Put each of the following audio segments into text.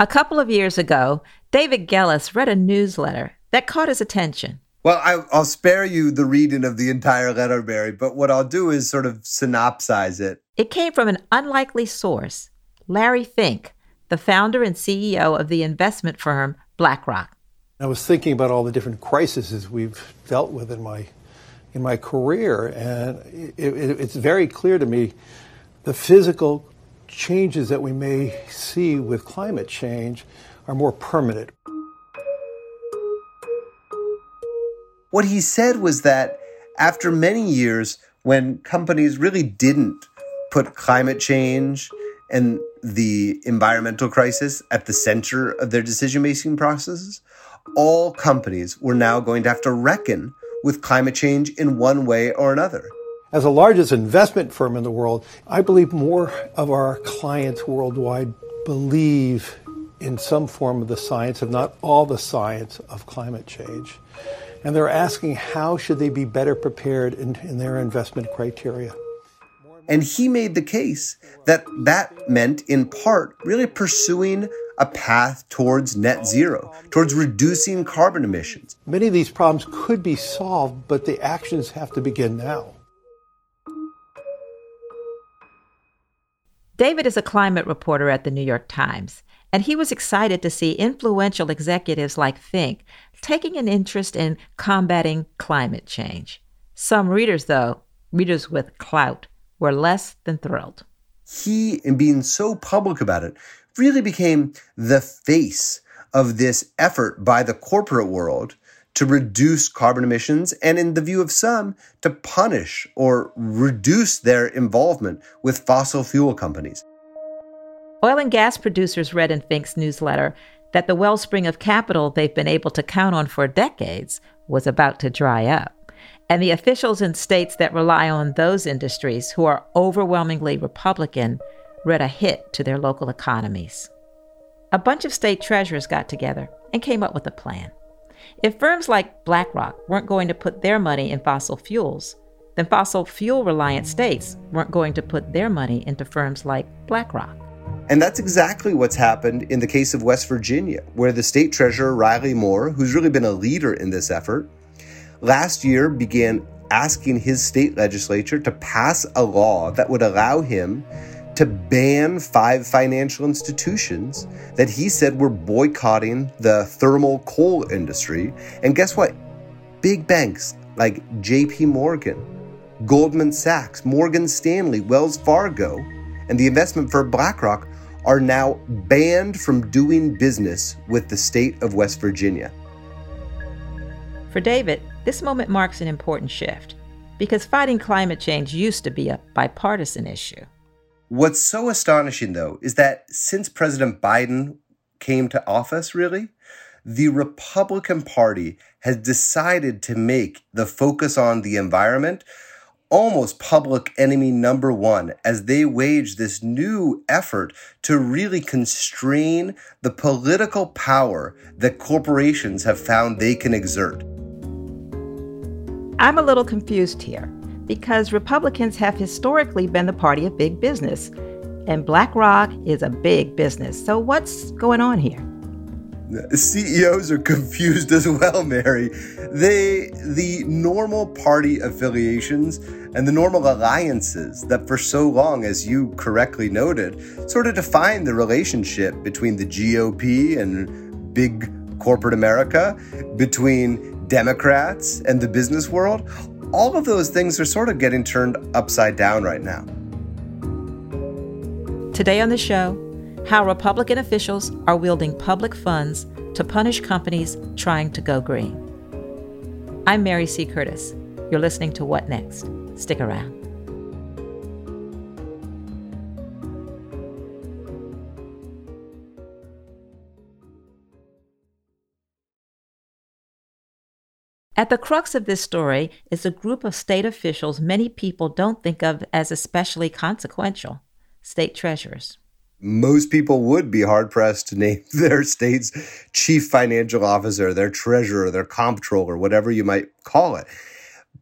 A couple of years ago, David Gelles read a newsletter that caught his attention. Well, I, will spare you the reading of the entire letter, Mary, but what I'll do is sort of synopsize it. It came from an unlikely source Larry Fink, the founder and CEO of the investment firm BlackRock. I was thinking about all the different crises we've dealt with in my in my career, and it, it, it's very clear to me the physical changes that we may see with climate change are more permanent. What he said was that after many years, when companies really didn't put climate change and the environmental crisis at the center of their decision making processes, all companies were now going to have to reckon with climate change in one way or another. As the largest investment firm in the world, I believe more of our clients worldwide believe in some form of the science, if not all the science, of climate change. And they're asking how should they be better prepared in, in their investment criteria. And he made the case that that meant, in part, really pursuing a path towards net zero, towards reducing carbon emissions. Many of these problems could be solved, but the actions have to begin now. David is a climate reporter at the New York Times, and he was excited to see influential executives like Fink taking an interest in combating climate change. Some readers, though, readers with clout, were less than thrilled. He, in being so public about it, really became the face of this effort by the corporate world to reduce carbon emissions and, in the view of some, to punish or reduce their involvement with fossil fuel companies. Oil and gas producers read in Fink's newsletter that the wellspring of capital they've been able to count on for decades was about to dry up. And the officials in states that rely on those industries, who are overwhelmingly Republican, read a hit to their local economies. A bunch of state treasurers got together and came up with a plan. If firms like BlackRock weren't going to put their money in fossil fuels, then fossil fuel reliant states weren't going to put their money into firms like BlackRock. And that's exactly what's happened in the case of West Virginia, where the state treasurer, Riley Moore, who's really been a leader in this effort, last year began asking his state legislature to pass a law that would allow him to ban five financial institutions that he said were boycotting the thermal coal industry. And guess what? Big banks like JP Morgan, Goldman Sachs, Morgan Stanley, Wells Fargo, and the investment firm BlackRock are now banned from doing business with the state of West Virginia. For David, this moment marks an important shift because fighting climate change used to be a bipartisan issue. What's so astonishing, though, is that since President Biden came to office, really, the Republican Party has decided to make the focus on the environment almost public enemy number one as they wage this new effort to really constrain the political power that corporations have found they can exert. I'm a little confused here because Republicans have historically been the party of big business, and BlackRock is a big business. So, what's going on here? CEOs are confused as well, Mary. They, the normal party affiliations and the normal alliances that for so long, as you correctly noted, sort of define the relationship between the GOP and big corporate America, between Democrats and the business world, all of those things are sort of getting turned upside down right now. Today on the show, how Republican officials are wielding public funds to punish companies trying to go green. I'm Mary C. Curtis. You're listening to What Next? Stick around. At the crux of this story is a group of state officials many people don't think of as especially consequential state treasurers. Most people would be hard pressed to name their state's chief financial officer, their treasurer, their comptroller, whatever you might call it.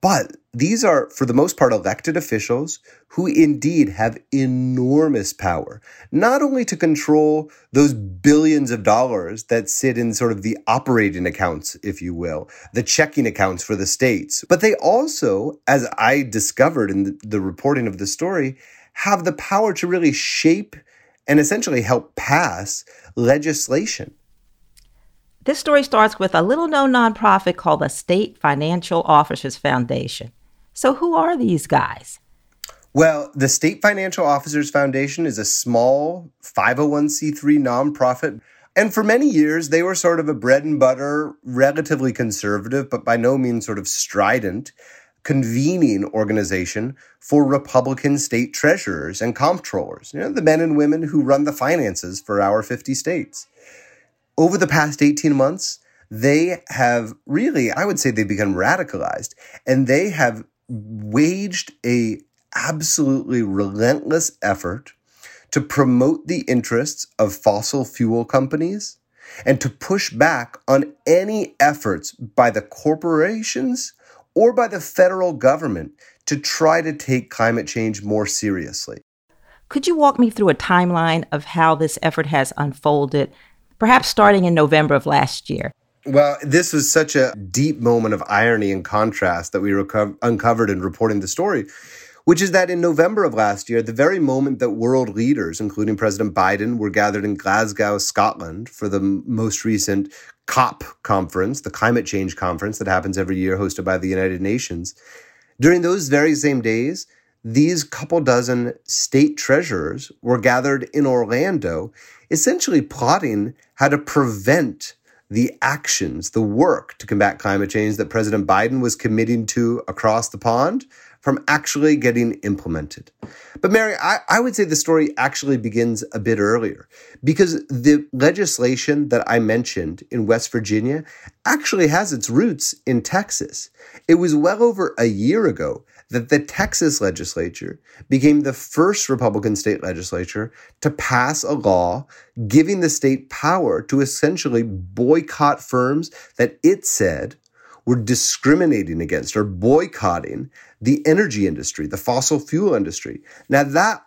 But these are, for the most part, elected officials who indeed have enormous power, not only to control those billions of dollars that sit in sort of the operating accounts, if you will, the checking accounts for the states, but they also, as I discovered in the, reporting of the story, have the power to really shape and essentially help pass legislation. This story starts with a little known nonprofit called the State Financial Officers Foundation. So, who are these guys? Well, the State Financial Officers Foundation is a small 501c3 nonprofit. And for many years, they were sort of a bread and butter, relatively conservative, but by no means sort of strident, convening organization for Republican state treasurers and comptrollers, you know, the men and women who run the finances for our 50 states over the past 18 months, they have really, I would say they've become radicalized and they have waged a absolutely relentless effort to promote the interests of fossil fuel companies and to push back on any efforts by the corporations or by the federal government to try to take climate change more seriously. Could you walk me through a timeline of how this effort has unfolded perhaps starting in November of last year. Well, this was such a deep moment of irony and contrast that we reco- uncovered in reporting the story, which is that in November of last year, the very moment that world leaders, including President Biden, were gathered in Glasgow, Scotland for the most recent COP conference, the climate change conference that happens every year hosted by the United Nations, during those very same days, these couple dozen state treasurers were gathered in Orlando, essentially plotting how to prevent the actions, the work to combat climate change that President Biden was committing to across the pond from actually getting implemented. But Mary, I, I, would say the story actually begins a bit earlier because the legislation that I mentioned in West Virginia actually has its roots in Texas. It was well over a year ago that the Texas legislature became the first Republican state legislature to pass a law giving the state power to essentially boycott firms that it said were discriminating against or boycotting the energy industry, the fossil fuel industry. Now, that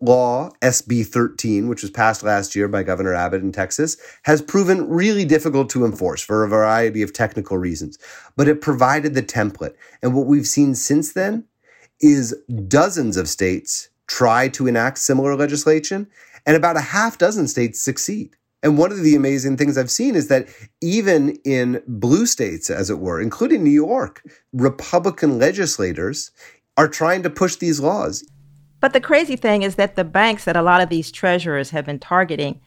law, SB 13, which was passed last year by Governor Abbott in Texas, has proven really difficult to enforce for a variety of technical reasons. But it provided the template. And what we've seen since then is dozens of states try to enact similar legislation, and about a half dozen states succeed. And one of the amazing things I've seen is that even in blue states, as it were, including New York, Republican legislators are trying to push these laws. But the crazy thing is that the banks that a lot of these treasurers have been targeting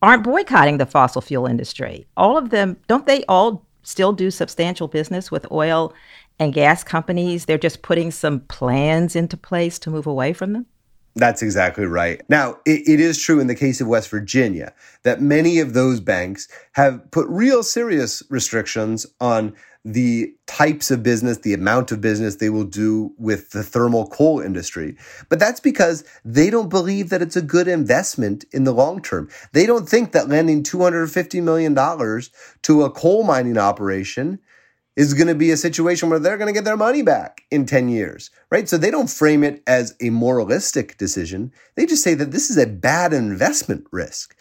aren't boycotting the fossil fuel industry. All of them, don't they all still do substantial business with oil and gas companies? They're just putting some plans into place to move away from them? That's exactly right. Now, it, it is true in the case of West Virginia that many of those banks have put real serious restrictions on the types of business, the amount of business they will do with the thermal coal industry. But that's because they don't believe that it's a good investment in the long term. They don't think that lending $250 million to a coal mining operation is going to be a situation where they're going to get their money back in 10 years, right? So they don't frame it as a moralistic decision. They just say that this is a bad investment risk.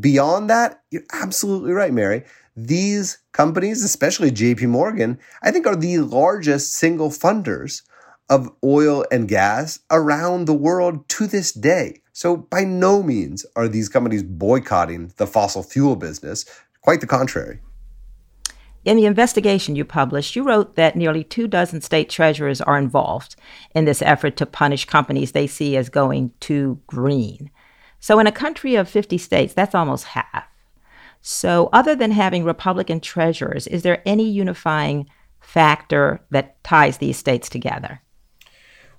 Beyond that, you're absolutely right, Mary. These companies, especially JP Morgan, I think are the largest single funders of oil and gas around the world to this day. So by no means are these companies boycotting the fossil fuel business. Quite the contrary. In the investigation you published, you wrote that nearly two dozen state treasurers are involved in this effort to punish companies they see as going too green. So, in a country of 50 states, that's almost half. So, other than having Republican treasurers, is there any unifying factor that ties these states together?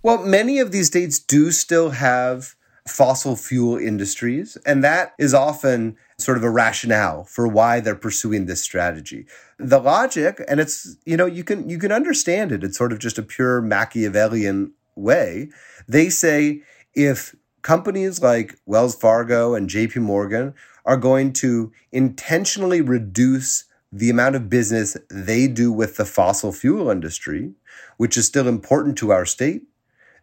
Well, many of these states do still have fossil fuel industries, and that is often sort of a rationale for why they're pursuing this strategy. The logic, and it's, you know, you can you can understand it. It's sort of just a pure Machiavellian way. They say if companies like Wells Fargo and JP Morgan are going to intentionally reduce the amount of business they do with the fossil fuel industry, which is still important to our state,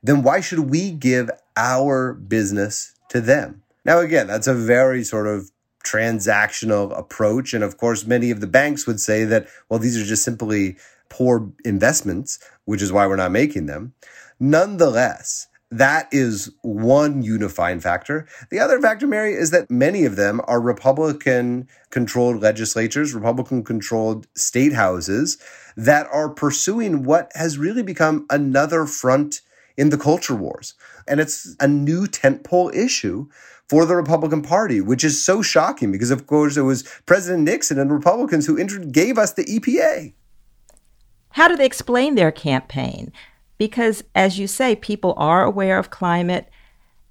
then why should we give our business to them? Now, again, that's a very sort of transactional approach. And of course, many of the banks would say that, well, these are just simply poor investments, which is why we're not making them. Nonetheless, that is one unifying factor. The other factor, Mary, is that many of them are Republican controlled legislatures, Republican controlled state houses that are pursuing what has really become another front in the culture wars. And it's a new tentpole issue for the Republican Party, which is so shocking because, of course, it was President Nixon and Republicans who gave us the EPA. How do they explain their campaign? Because, as you say, people are aware of climate.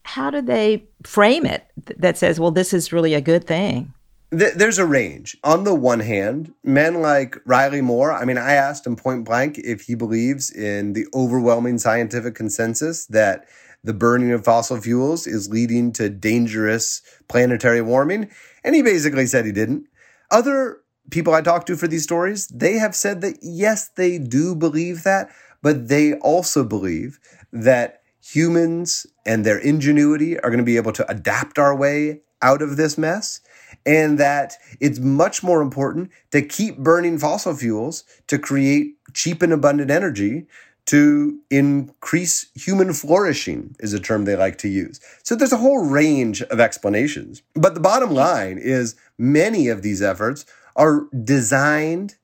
How do they frame it that says, well, this is really a good thing? There's a range. On the one hand, men like Riley Moore, I mean, I asked him point blank if he believes in the overwhelming scientific consensus that the burning of fossil fuels is leading to dangerous planetary warming. And he basically said he didn't. Other people I talked to for these stories, they have said that yes, they do believe that, but they also believe that humans and their ingenuity are going to be able to adapt our way out of this mess. And that it's much more important to keep burning fossil fuels to create cheap and abundant energy to increase human flourishing is a term they like to use. So there's a whole range of explanations. But the bottom line is many of these efforts are designed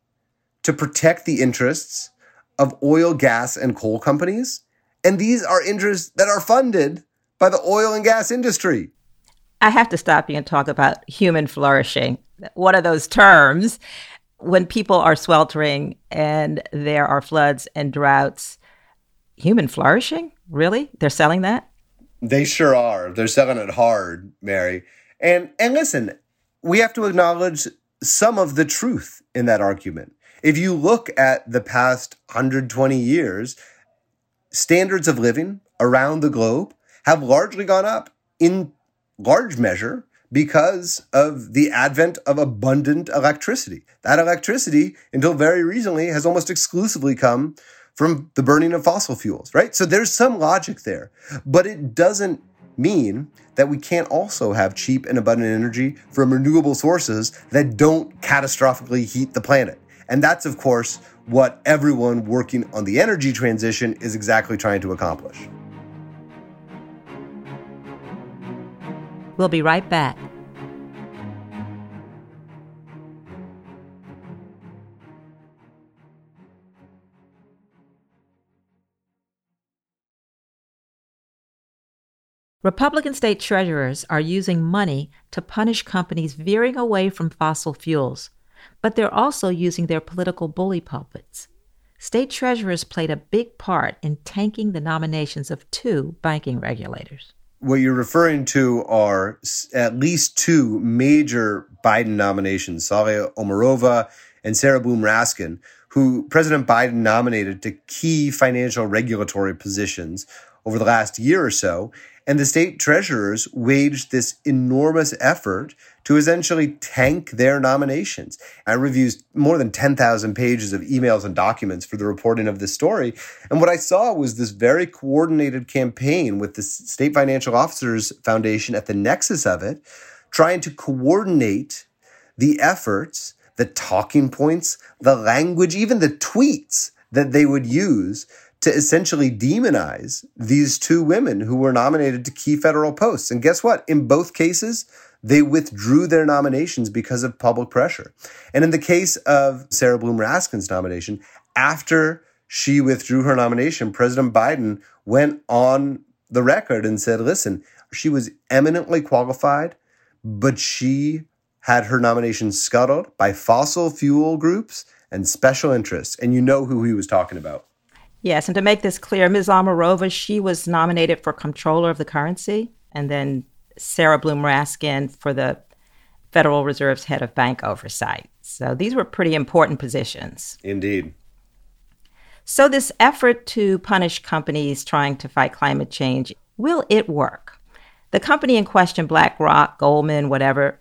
to protect the interests of oil, gas, and coal companies. And these are interests that are funded by the oil and gas industry. I have to stop you and talk about human flourishing. What are those terms? when people are sweltering and there are floods and droughts, human flourishing? Really? They're selling that? They sure are. They're selling it hard, Mary. And and listen, we have to acknowledge some of the truth in that argument. If you look at the past 120 years, standards of living around the globe have largely gone up in large measure because of the advent of abundant electricity. That electricity, until very recently, has almost exclusively come from the burning of fossil fuels, right? So there's some logic there, but it doesn't mean that we can't also have cheap and abundant energy from renewable sources that don't catastrophically heat the planet. And that's, of course, what everyone working on the energy transition is exactly trying to accomplish. We'll be right back. Republican state treasurers are using money to punish companies veering away from fossil fuels, but they're also using their political bully pulpits. State treasurers played a big part in tanking the nominations of two banking regulators. What you're referring to are at least two major Biden nominations, Saule Omarova and Sarah Bloom Raskin, who President Biden nominated to key financial regulatory positions over the last year or so. And the state treasurers waged this enormous effort to essentially tank their nominations. I reviewed more than 10,000 pages of emails and documents for the reporting of this story. And what I saw was this very coordinated campaign with the State Financial Officers Foundation at the nexus of it, trying to coordinate the efforts, the talking points, the language, even the tweets that they would use to essentially demonize these two women who were nominated to key federal posts. And guess what? In both cases, they withdrew their nominations because of public pressure. And in the case of Sarah Bloom Raskin's nomination, after she withdrew her nomination, President Biden went on the record and said, listen, she was eminently qualified, but she had her nomination scuttled by fossil fuel groups and special interests. And you know who he was talking about. Yes, and to make this clear, Ms. Omarova, she was nominated for comptroller of the currency, and then Sarah Bloom Raskin for the Federal Reserve's head of bank oversight. So these were pretty important positions. Indeed. So, this effort to punish companies trying to fight climate change, will it work? The company in question, BlackRock, Goldman, whatever,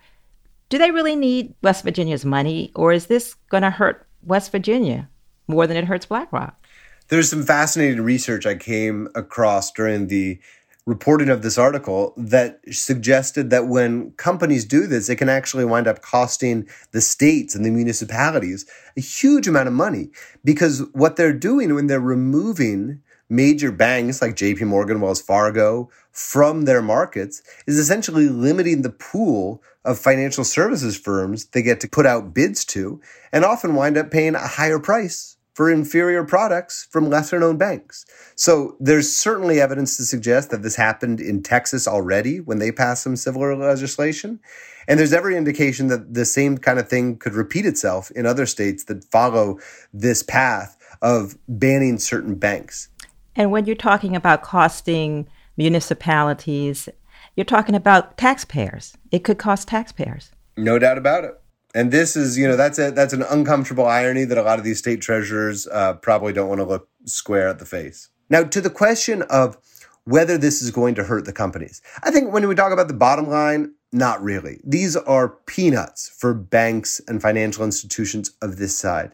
Do they really need West Virginia's money, or is this going to hurt West Virginia more than it hurts BlackRock? There's some fascinating research I came across during the reporting of this article that suggested that when companies do this, it can actually wind up costing the states and the municipalities a huge amount of money. Because what they're doing when they're removing major banks like JP Morgan, Wells Fargo from their markets is essentially limiting the pool of financial services firms they get to put out bids to and often wind up paying a higher price for inferior products from lesser known banks. So there's certainly evidence to suggest that this happened in Texas already when they passed some similar legislation. And there's every indication that the same kind of thing could repeat itself in other states that follow this path of banning certain banks. And when you're talking about costing municipalities, you're talking about taxpayers. It could cost taxpayers. No doubt about it. And this is, you know, that's a that's an uncomfortable irony that a lot of these state treasurers uh, probably don't want to look square at the face. Now, to the question of whether this is going to hurt the companies, I think when we talk about the bottom line, not really. These are peanuts for banks and financial institutions of this side.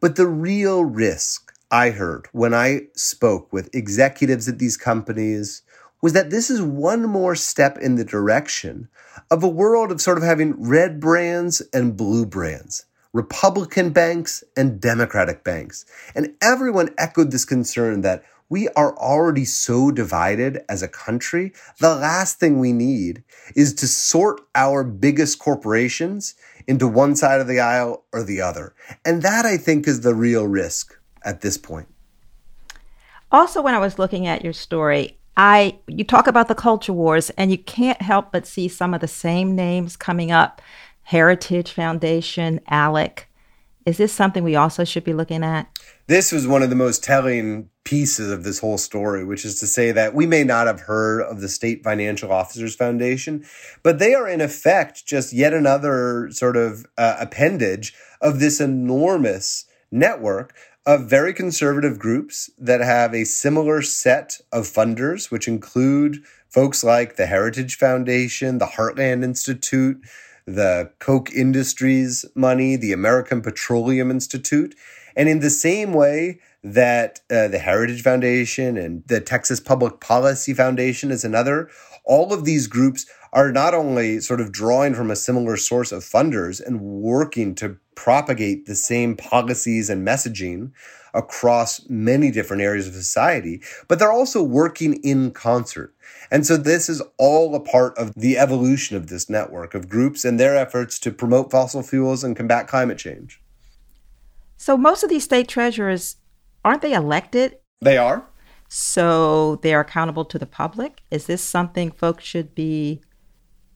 But the real risk I heard when I spoke with executives at these companies was that this is one more step in the direction of a world of sort of having red brands and blue brands, Republican banks and Democratic banks. And everyone echoed this concern that we are already so divided as a country. The last thing we need is to sort our biggest corporations into one side of the aisle or the other. And that I think is the real risk at this point. Also, when I was looking at your story, I you talk about the culture wars and you can't help but see some of the same names coming up. Heritage Foundation, ALEC. Is this something we also should be looking at? This was one of the most telling pieces of this whole story, which is to say that we may not have heard of the State Financial Officers Foundation, but they are in effect just yet another sort of uh, appendage of this enormous network of very conservative groups that have a similar set of funders, which include folks like the Heritage Foundation, the Heartland Institute, the Koch Industries money, the American Petroleum Institute. And in the same way that uh, the Heritage Foundation and the Texas Public Policy Foundation is another, all of these groups are not only sort of drawing from a similar source of funders and working to propagate the same policies and messaging across many different areas of society, but they're also working in concert. And so this is all a part of the evolution of this network of groups and their efforts to promote fossil fuels and combat climate change. So most of these state treasurers aren't they elected? They are. So they're accountable to the public. Is this something folks should be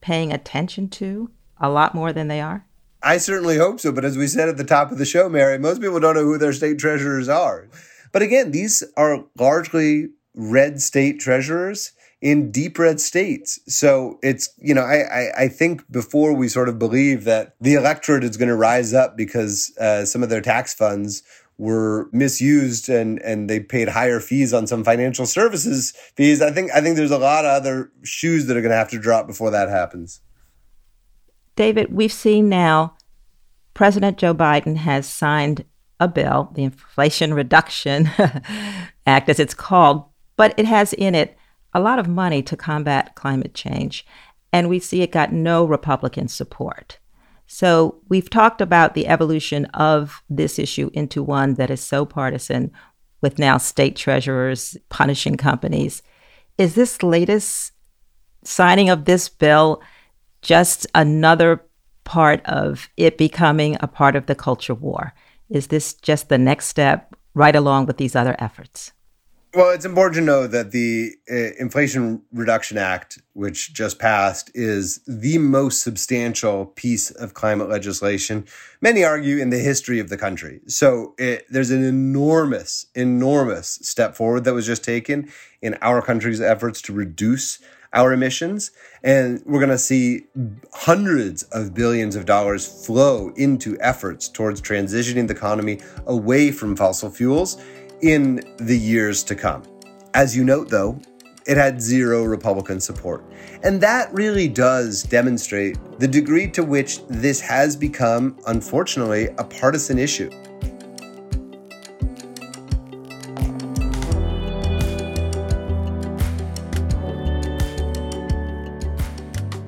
paying attention to a lot more than they are? I certainly hope so. But as we said at the top of the show, Mary, most people don't know who their state treasurers are. But again, these are largely red state treasurers in deep red states. So it's, you know, I, I, I, think before we sort of believe that the electorate is going to rise up because uh, some of their tax funds were misused and, and they paid higher fees on some financial services fees, I think I think there's a lot of other shoes that are going to have to drop before that happens. David, we've seen now President Joe Biden has signed a bill, the Inflation Reduction Act, as it's called, but it has in it a lot of money to combat climate change. And we see it got no Republican support. So we've talked about the evolution of this issue into one that is so partisan, with now state treasurers punishing companies. Is this latest signing of this bill just another part of it becoming a part of the culture war? Is this just the next step right along with these other efforts? Well, it's important to know that the uh, Inflation Reduction Act, which just passed, is the most substantial piece of climate legislation, many argue, in the history of the country. So it, there's an enormous, enormous step forward that was just taken in our country's efforts to reduce our emissions. And we're going to see hundreds of billions of dollars flow into efforts towards transitioning the economy away from fossil fuels in the years to come. As you note, though, it had zero Republican support. And that really does demonstrate the degree to which this has become, unfortunately, a partisan issue.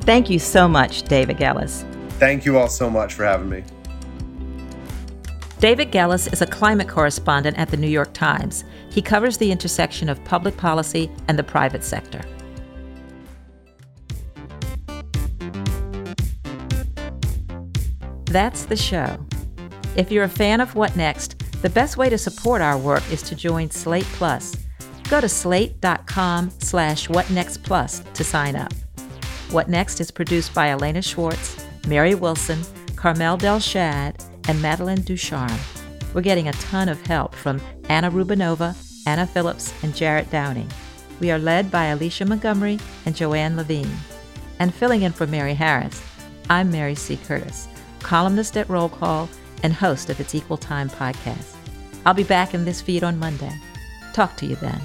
Thank you so much, David Gelles. Thank you all so much for having me. David Gelles is a climate correspondent at the New York Times. He covers the intersection of public policy and the private sector. That's the show. If you're a fan of What Next, the best way to support our work is to join Slate Plus. Go to slate.com slash whatnextplus to sign up. What Next is produced by Elena Schwartz, Mary Wilson, Carmel Delshad, and Madeline Ducharme. We're getting a ton of help from Anna Rubinova, Anna Phillips, and Jarrett Downing. We are led by Alicia Montgomery and Joanne Levine. And filling in for Mary Harris, I'm Mary C. Curtis, columnist at Roll Call and host of its Equal Time podcast. I'll be back in this feed on Monday. Talk to you then.